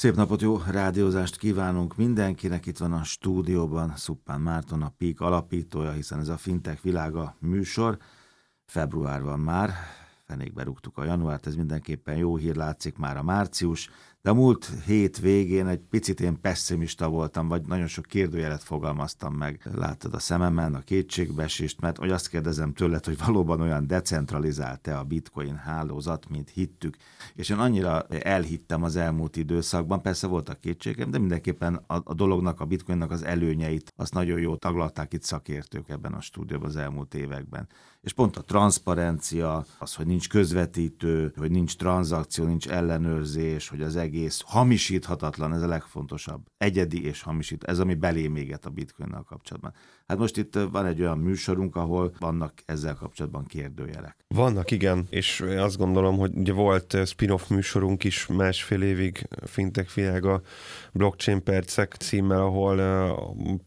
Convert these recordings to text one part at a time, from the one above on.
Szép napot, jó rádiózást kívánunk mindenkinek. Itt van a stúdióban Szuppán Márton, a PIK alapítója, hiszen ez a Fintech világa műsor. Február van már, fenékbe rúgtuk a januárt, ez mindenképpen jó hír, látszik már a március, de a múlt hét végén egy picit én pessimista voltam, vagy nagyon sok kérdőjelet fogalmaztam meg. Láttad a szememen a kétségbeesést, mert hogy azt kérdezem tőled, hogy valóban olyan decentralizált-e a bitcoin hálózat, mint hittük. És én annyira elhittem az elmúlt időszakban, persze voltak kétségem, de mindenképpen a, a dolognak, a bitcoinnak az előnyeit, azt nagyon jól taglalták itt szakértők ebben a stúdióban az elmúlt években. És pont a transzparencia, az, hogy nincs közvetítő, hogy nincs tranzakció, nincs ellenőrzés, hogy az egész hamisíthatatlan, ez a legfontosabb. Egyedi és hamisít, ez ami belém éget a bitcoinnal kapcsolatban. Hát most itt van egy olyan műsorunk, ahol vannak ezzel kapcsolatban kérdőjelek. Vannak, igen, és azt gondolom, hogy ugye volt spin-off műsorunk is másfél évig Fintech világa blockchain percek címmel, ahol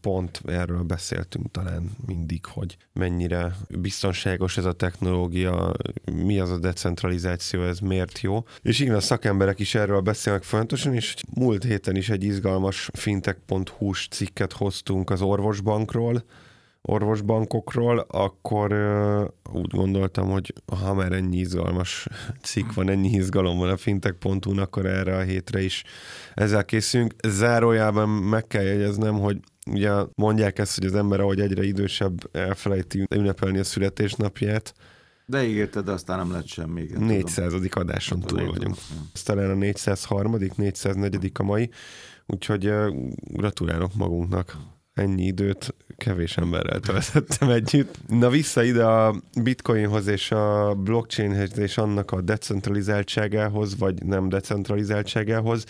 pont erről beszéltünk talán mindig, hogy mennyire biztonságos ez a technológia, mi az a decentralizáció, ez miért jó. És igen, a szakemberek is erről beszélnek fontosan, és múlt héten is egy izgalmas fintech.hu-s cikket hoztunk az orvosbankról, orvosbankokról, akkor uh, úgy gondoltam, hogy ha már ennyi izgalmas cikk van, ennyi izgalom van a fintech.hu-n, akkor erre a hétre is ezzel készülünk. Zárójában meg kell jegyeznem, hogy ugye mondják ezt, hogy az ember, ahogy egyre idősebb, elfelejti ünnepelni a születésnapját, de ígérted, de aztán nem lett semmi. 400. adáson túl vagyunk. vagyunk. talán a 403., 404. a mai, úgyhogy gratulálok magunknak ennyi időt kevés emberrel töltöttem együtt. Na vissza ide a bitcoinhoz és a blockchainhez és annak a decentralizáltságához, vagy nem decentralizáltságához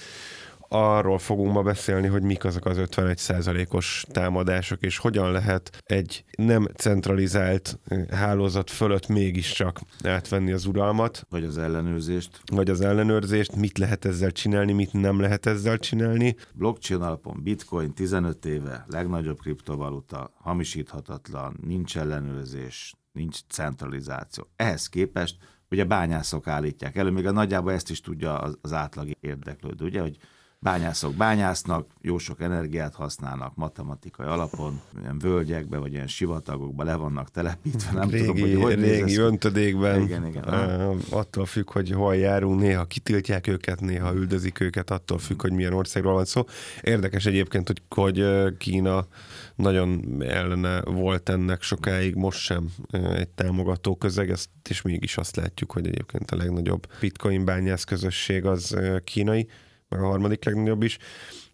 arról fogunk ma beszélni, hogy mik azok az 51%-os támadások, és hogyan lehet egy nem centralizált eh, hálózat fölött mégiscsak átvenni az uralmat. Vagy az ellenőrzést. Vagy az ellenőrzést, mit lehet ezzel csinálni, mit nem lehet ezzel csinálni. Blockchain alapon bitcoin 15 éve, legnagyobb kriptovaluta, hamisíthatatlan, nincs ellenőrzés, nincs centralizáció. Ehhez képest ugye bányászok állítják elő, még a nagyjából ezt is tudja az, az átlag érdeklődő, ugye, hogy bányászok bányásznak, jó sok energiát használnak matematikai alapon, ilyen völgyekbe vagy ilyen sivatagokba le vannak telepítve, nem régi, tudom, hogy hogy Régi öntödékben, igen, igen, uh, attól függ, hogy hol járunk, néha kitiltják őket, néha üldözik őket, attól függ, hogy milyen országról van szó. Érdekes egyébként, hogy, hogy Kína nagyon ellene volt ennek sokáig, most sem egy támogató közeg, ezt és mégis azt látjuk, hogy egyébként a legnagyobb bitcoin bányász közösség az kínai meg a harmadik legnagyobb is.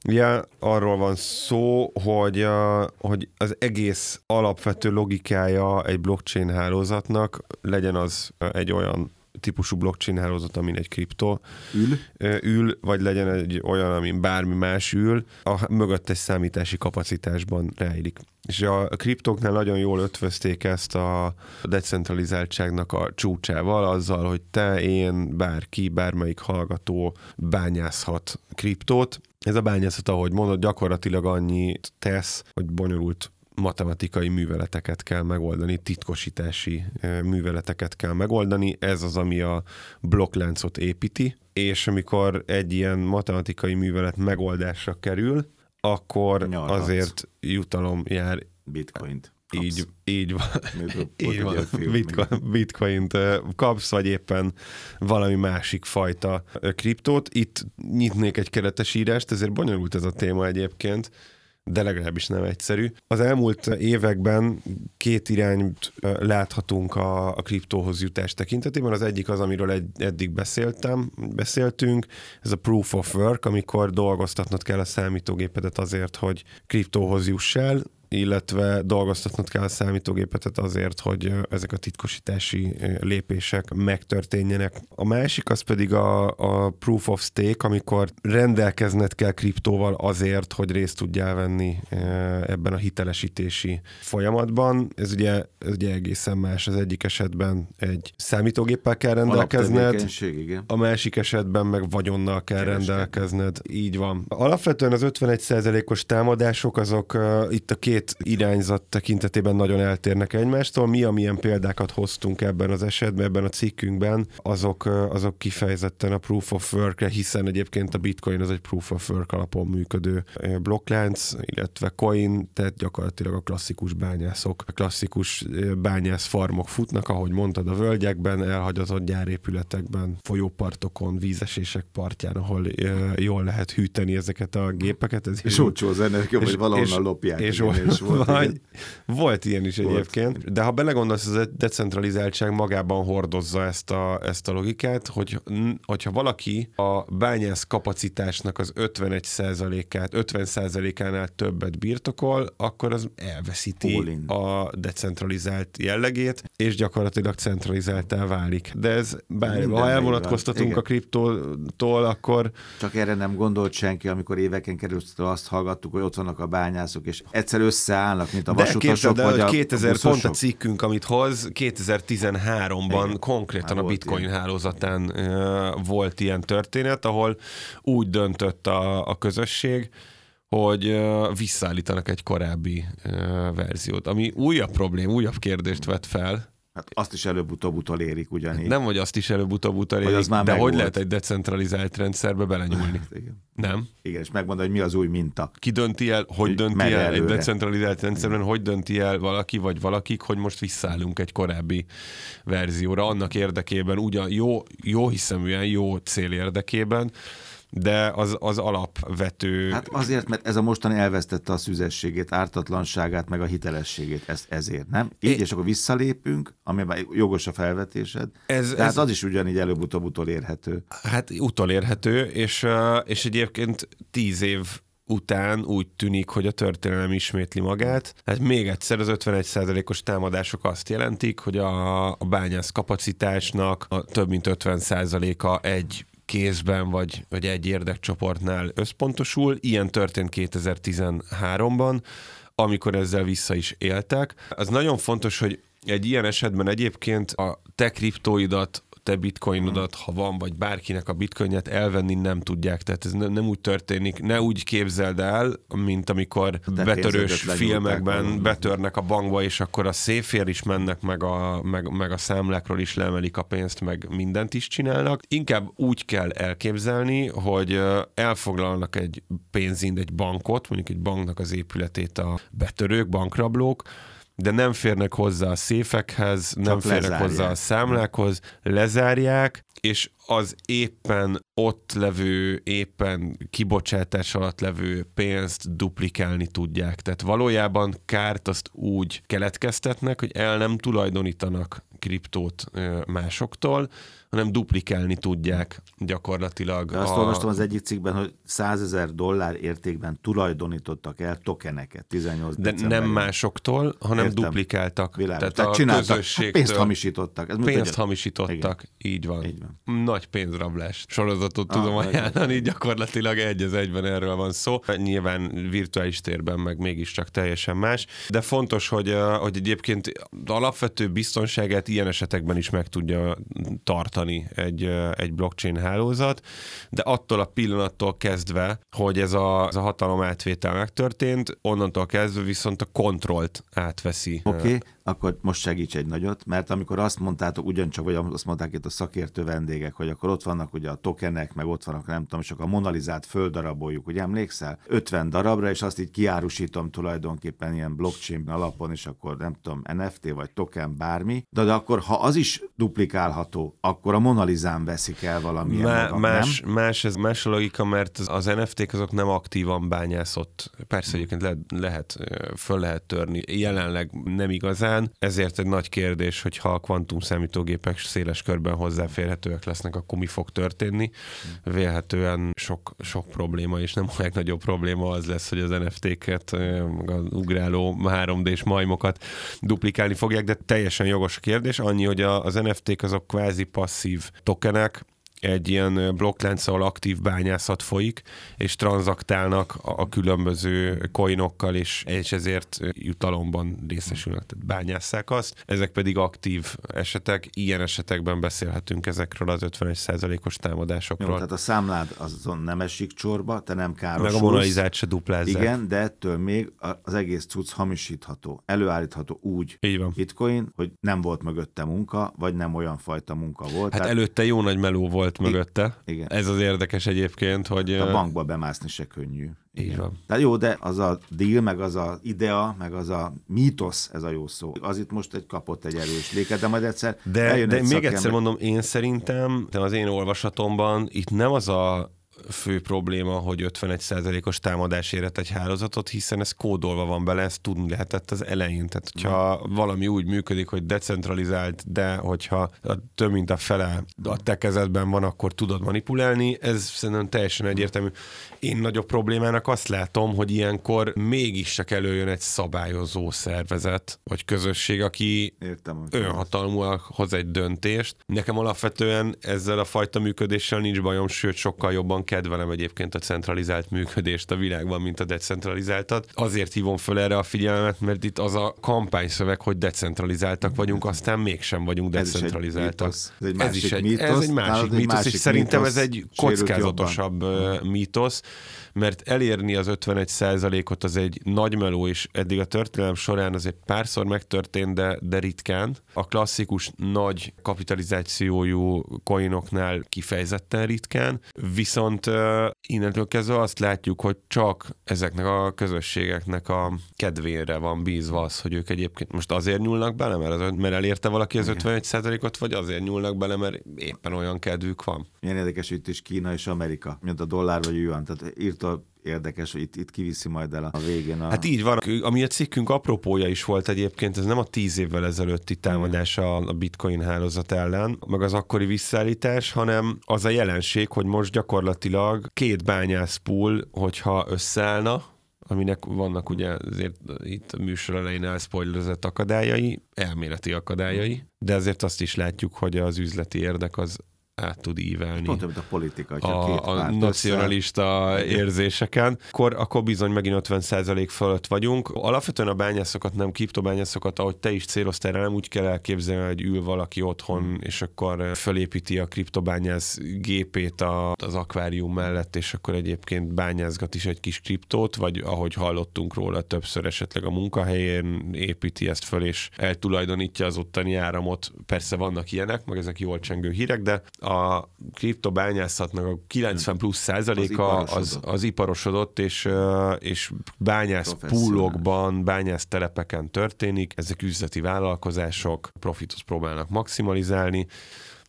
Ugye arról van szó, hogy, a, hogy az egész alapvető logikája egy blockchain hálózatnak legyen az egy olyan típusú blockchain hálózat, amin egy kriptó ül. ül, vagy legyen egy olyan, amin bármi más ül, a mögöttes számítási kapacitásban rejlik. És a kriptóknál nagyon jól ötvözték ezt a decentralizáltságnak a csúcsával, azzal, hogy te, én, bárki, bármelyik hallgató bányászhat kriptót. Ez a bányászat, ahogy mondod, gyakorlatilag annyit tesz, hogy bonyolult matematikai műveleteket kell megoldani, titkosítási műveleteket kell megoldani. Ez az, ami a blokkláncot építi, és amikor egy ilyen matematikai művelet megoldásra kerül, akkor Nyarhatsz. azért jutalom jár. Bitcoint. Kapsz. Így, így van. így van. Bitcoin, bitcoint kapsz, vagy éppen valami másik fajta kriptót. Itt nyitnék egy keretes írást, ezért bonyolult ez a téma egyébként de legalábbis nem egyszerű. Az elmúlt években két irányt láthatunk a, a kriptóhoz jutás tekintetében. Az egyik az, amiről egy, eddig beszéltem, beszéltünk, ez a proof of work, amikor dolgoztatnod kell a számítógépedet azért, hogy kriptóhoz juss el, illetve dolgoztatnod kell a számítógépet azért, hogy ezek a titkosítási lépések megtörténjenek. A másik az pedig a, a proof of stake, amikor rendelkezned kell kriptóval azért, hogy részt tudjál venni ebben a hitelesítési folyamatban. Ez ugye, ez ugye egészen más. Az egyik esetben egy számítógéppel kell rendelkezned, igen. a másik esetben meg vagyonnal kell Kereskedni. rendelkezned. Így van. Alapvetően az 51%-os támadások azok uh, itt a két két irányzat tekintetében nagyon eltérnek egymástól. Mi, amilyen példákat hoztunk ebben az esetben, ebben a cikkünkben, azok, azok kifejezetten a proof of work hiszen egyébként a bitcoin az egy proof of work alapon működő blokklánc, illetve coin, tehát gyakorlatilag a klasszikus bányászok, a klasszikus bányász farmok futnak, ahogy mondtad, a völgyekben, elhagyatott gyárépületekben, folyópartokon, vízesések partján, ahol jól lehet hűteni ezeket a gépeket. Ez és olcsó az energia, vagy valahonnan lopják. És, és, és volt, vagy, volt ilyen is volt. egyébként. De ha belegondolsz, ez a decentralizáltság magában hordozza ezt a, ezt a logikát, hogy, hogyha valaki a bányász kapacitásnak az 51%-át, 50%-ánál többet birtokol, akkor az elveszíti a decentralizált jellegét, és gyakorlatilag centralizáltá válik. De ez bár, ha elvonatkoztatunk a kriptótól, akkor... Csak erre nem gondolt senki, amikor éveken keresztül azt hallgattuk, hogy ott vannak a bányászok, és egyszer összeállnak, mint a vasutasok, de vagy a 2000 buszosok. pont a cikkünk, amit hoz, 2013-ban Igen. konkrétan Már a bitcoin ilyen. hálózatán volt ilyen történet, ahol úgy döntött a, a közösség, hogy visszaállítanak egy korábbi verziót, ami újabb problém, újabb kérdést vet fel, Hát azt is előbb-utóbb utolérik ugyanígy. Nem, hogy azt is előbb-utóbb utolérik, az már de hogy volt. lehet egy decentralizált rendszerbe belenyúlni? Igen. Nem? Igen, és megmondani, hogy mi az új minta. Ki dönti el, hogy dönti el előre. egy decentralizált rendszerben, Igen. hogy dönti el valaki vagy valakik, hogy most visszaállunk egy korábbi verzióra, annak érdekében, ugyan jó, jó hiszeműen, jó cél érdekében, de az, az alapvető... Hát azért, mert ez a mostani elvesztette a szüzességét, ártatlanságát, meg a hitelességét, ez, ezért, nem? Így, é... és akkor visszalépünk, amiben jogos a felvetésed, ez, tehát ez... az is ugyanígy előbb-utóbb utolérhető. Hát utolérhető, és, és egyébként tíz év után úgy tűnik, hogy a történelem ismétli magát. Hát még egyszer az 51%-os támadások azt jelentik, hogy a, a bányász kapacitásnak a több mint 50%-a egy kézben vagy, vagy egy érdekcsoportnál összpontosul. Ilyen történt 2013-ban, amikor ezzel vissza is éltek. Az nagyon fontos, hogy egy ilyen esetben egyébként a te kriptóidat te bitcoinodat, ha van, vagy bárkinek a bitcoinját elvenni nem tudják. Tehát ez nem, nem úgy történik, ne úgy képzeld el, mint amikor De betörős filmekben betörnek a bankba, és akkor a széfér is mennek, meg a, meg, meg a számlákról is leemelik a pénzt, meg mindent is csinálnak. Inkább úgy kell elképzelni, hogy elfoglalnak egy pénzind, egy bankot, mondjuk egy banknak az épületét a betörők, bankrablók, de nem férnek hozzá a széfekhez, Csak nem férnek lezárják. hozzá a számlákhoz, lezárják, és az éppen ott levő, éppen kibocsátás alatt levő pénzt duplikálni tudják. Tehát valójában kárt azt úgy keletkeztetnek, hogy el nem tulajdonítanak kriptót másoktól, hanem duplikálni tudják gyakorlatilag. De azt a... olvastam az egyik cikkben, hogy 100 ezer dollár értékben tulajdonítottak el tokeneket 18 De nem másoktól, hanem Értem. duplikáltak. Világos. Tehát, Tehát a csináltak, hát pénzt hamisítottak. Ez pénzt hamisítottak, Igen. így van. így van. Nagy pénzrablás sorozatot ah, tudom ajánlani, így gyakorlatilag egy az egyben erről van szó. Nyilván virtuális térben meg mégiscsak teljesen más, de fontos, hogy, hogy egyébként alapvető biztonságát ilyen esetekben is meg tudja tartani tartani egy, egy blockchain hálózat, de attól a pillanattól kezdve, hogy ez a, ez a hatalom átvétel megtörtént, onnantól kezdve viszont a kontrollt átveszi. Oké, okay akkor most segíts egy nagyot, mert amikor azt mondtátok, ugyancsak, vagy azt mondták itt a szakértő vendégek, hogy akkor ott vannak ugye a tokenek, meg ott vannak, nem tudom, akkor a monalizát földaraboljuk, ugye emlékszel? 50 darabra, és azt így kiárusítom tulajdonképpen ilyen blockchain alapon, és akkor nem tudom, NFT vagy token, bármi, de, de akkor ha az is duplikálható, akkor a monalizán veszik el valamilyen Má, magam, más, nem? más, ez más a logika, mert az NFT-k azok nem aktívan bányászott. Persze egyébként le, lehet, föl lehet törni. Jelenleg nem igazán, után. Ezért egy nagy kérdés, hogy ha a kvantum számítógépek széles körben hozzáférhetőek lesznek, akkor mi fog történni. Vélhetően sok, sok probléma, és nem a legnagyobb probléma az lesz, hogy az NFT-ket, az ugráló 3D-s majmokat duplikálni fogják, de teljesen jogos a kérdés. Annyi, hogy az NFT-k azok kvázi passzív tokenek, egy ilyen blokklánc, ahol aktív bányászat folyik, és tranzaktálnak a különböző coinokkal, és, és ezért jutalomban részesülnek, tehát bányásszák azt. Ezek pedig aktív esetek, ilyen esetekben beszélhetünk ezekről az 51%-os támadásokról. Jó, tehát a számlád azon nem esik csorba, te nem károsulsz. Meg a monalizát se duplázzák. Igen, de ettől még az egész cucc hamisítható, előállítható úgy Így van. bitcoin, hogy nem volt mögötte munka, vagy nem olyan fajta munka volt. Hát tehát... előtte jó nagy meló volt mögötte. Igen. Ez az érdekes egyébként, hogy... Hát a bankba bemászni se könnyű. Így van. Tehát jó, de az a deal, meg az a idea, meg az a mítosz, ez a jó szó. Az itt most egy kapott egy erős léket, de majd egyszer De, de még egyszer mondom, én szerintem, de az én olvasatomban itt nem az a fő probléma, hogy 51%-os támadás érett egy hálózatot, hiszen ez kódolva van bele, ezt tudni lehetett az elején. Tehát, hogyha mm. valami úgy működik, hogy decentralizált, de hogyha több mint a fele a te kezedben van, akkor tudod manipulálni, ez szerintem teljesen egyértelmű. Én nagyobb problémának azt látom, hogy ilyenkor mégis csak előjön egy szabályozó szervezet, vagy közösség, aki Értem, önhatalmúan hoz egy döntést. Nekem alapvetően ezzel a fajta működéssel nincs bajom, sőt sokkal jobban kedvelem egyébként a centralizált működést a világban, mint a decentralizáltat. Azért hívom föl erre a figyelmet, mert itt az a kampányszöveg, hogy decentralizáltak vagyunk, aztán mégsem vagyunk decentralizáltak. Ez, egy ez is egy, mítosz, ez egy másik mítosz, és szerintem ez egy kockázatosabb mítosz mert elérni az 51%-ot az egy nagy meló, és eddig a történelem során azért párszor megtörtént, de, de ritkán. A klasszikus nagy kapitalizációjú coinoknál kifejezetten ritkán, viszont uh, innentől kezdve azt látjuk, hogy csak ezeknek a közösségeknek a kedvére van bízva az, hogy ők egyébként most azért nyúlnak bele, mert, az, mert elérte valaki az 51%-ot, vagy azért nyúlnak bele, mert éppen olyan kedvük van. Milyen érdekes, itt is Kína és Amerika, mint a dollár vagy yuan. Tehát írt attól érdekes, hogy itt, itt kiviszi majd el a végén. A... Hát így van. Ami a cikkünk apropója is volt egyébként, ez nem a tíz évvel ezelőtti támadás a, a bitcoin hálózat ellen, meg az akkori visszaállítás, hanem az a jelenség, hogy most gyakorlatilag két bányászpool, hogyha összeállna, aminek vannak ugye azért itt a műsor elején elspoilerezett akadályai, elméleti akadályai, de ezért azt is látjuk, hogy az üzleti érdek az át tud ívelni. Pont, mint a politika, a, két a nacionalista össze... érzéseken, akkor, akkor bizony megint 50% fölött vagyunk. Alapvetően a bányászokat, nem kriptobányászokat, ahogy te is céloztál, nem úgy kell elképzelni, hogy ül valaki otthon, és akkor fölépíti a kriptobányász gépét a, az akvárium mellett, és akkor egyébként bányázgat is egy kis kriptót, vagy ahogy hallottunk róla többször esetleg a munkahelyén építi ezt föl, és eltulajdonítja az ottani áramot. Persze vannak ilyenek, meg ezek jól csengő hírek, de a kriptobányászatnak a 90 plusz százaléka az, az, az iparosodott, és, és bányász púlokban, bányász telepeken történik. Ezek üzleti vállalkozások, profitot próbálnak maximalizálni,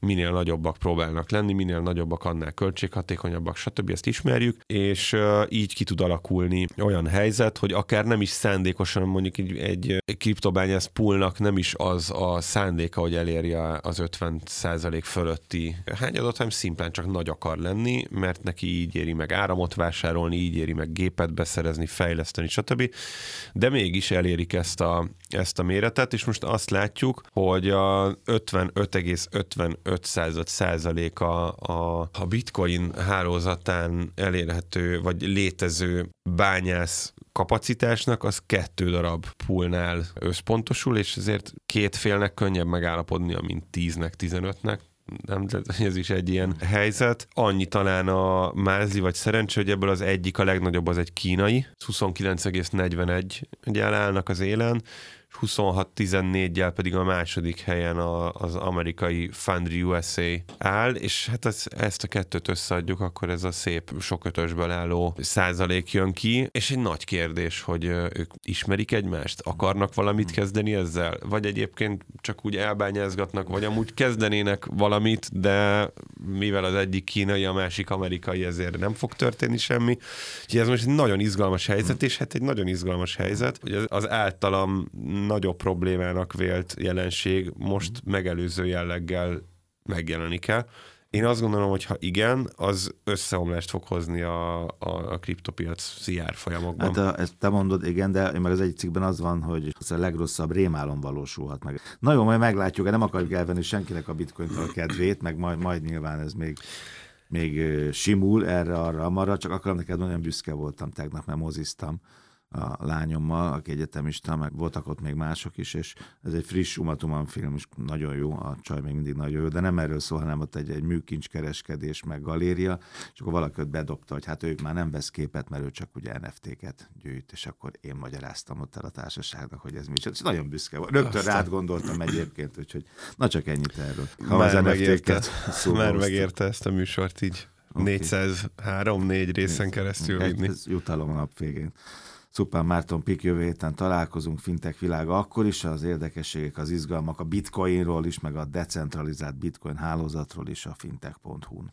minél nagyobbak próbálnak lenni, minél nagyobbak annál költséghatékonyabbak, stb. Ezt ismerjük, és így ki tud alakulni olyan helyzet, hogy akár nem is szándékosan mondjuk egy, egy, kriptobányász poolnak nem is az a szándéka, hogy elérje az 50% fölötti hányadot, hanem szimplán csak nagy akar lenni, mert neki így éri meg áramot vásárolni, így éri meg gépet beszerezni, fejleszteni, stb. De mégis elérik ezt a, ezt a méretet, és most azt látjuk, hogy a 55,55 500 százaléka a, a bitcoin hálózatán elérhető, vagy létező bányász kapacitásnak az kettő darab poolnál összpontosul, és ezért két félnek könnyebb megállapodnia, mint tíznek, tizenötnek. Nem, ez is egy ilyen helyzet. Annyi talán a mázli vagy szerencsé, hogy ebből az egyik a legnagyobb az egy kínai, 29,41 állnak az élen, 26-14-jel pedig a második helyen a, az amerikai Fundry USA áll, és hát ez, ezt a kettőt összeadjuk, akkor ez a szép sok ötösből álló százalék jön ki, és egy nagy kérdés, hogy ők ismerik egymást, akarnak valamit hmm. kezdeni ezzel, vagy egyébként csak úgy elbányázgatnak, vagy amúgy kezdenének valamit, de mivel az egyik kínai, a másik amerikai, ezért nem fog történni semmi. Úgyhogy ez most egy nagyon izgalmas helyzet, hmm. és hát egy nagyon izgalmas helyzet, hogy az általam nagyobb problémának vélt jelenség most megelőző jelleggel megjelenik el. Én azt gondolom, hogy ha igen, az összeomlást fog hozni a, a, a kriptopiac szijár folyamokban. Hát a, ezt te mondod, igen, de meg az egyik cikkben az van, hogy az a legrosszabb rémálom valósulhat meg. Na jó, majd meglátjuk, nem akarjuk elvenni senkinek a bitcoin a kedvét, meg majd, majd nyilván ez még még simul erre, arra, marra, csak akarom neked nagyon büszke voltam tegnap, mert moziztam a lányommal, aki egyetemista, meg voltak ott még mások is, és ez egy friss Umatuman film, és nagyon jó, a csaj még mindig nagyon jó, de nem erről szól, hanem ott egy, egy műkincskereskedés, meg galéria, és akkor valaki ott bedobta, hogy hát ők már nem vesz képet, mert ő csak ugye NFT-ket gyűjt, és akkor én magyaráztam ott el a társaságnak, hogy ez mi. És nagyon büszke volt. Rögtön Aztán... rád gondoltam egyébként, úgyhogy na csak ennyit erről. Ha már az megérte, már megérte ezt a műsort így okay. 403-4 részen keresztül vinni. Ez jutalom a nap végén. Szupán Márton Pik jövő héten találkozunk, fintek világa akkor is, az érdekességek, az izgalmak a bitcoinról is, meg a decentralizált bitcoin hálózatról is a fintech.hu-n.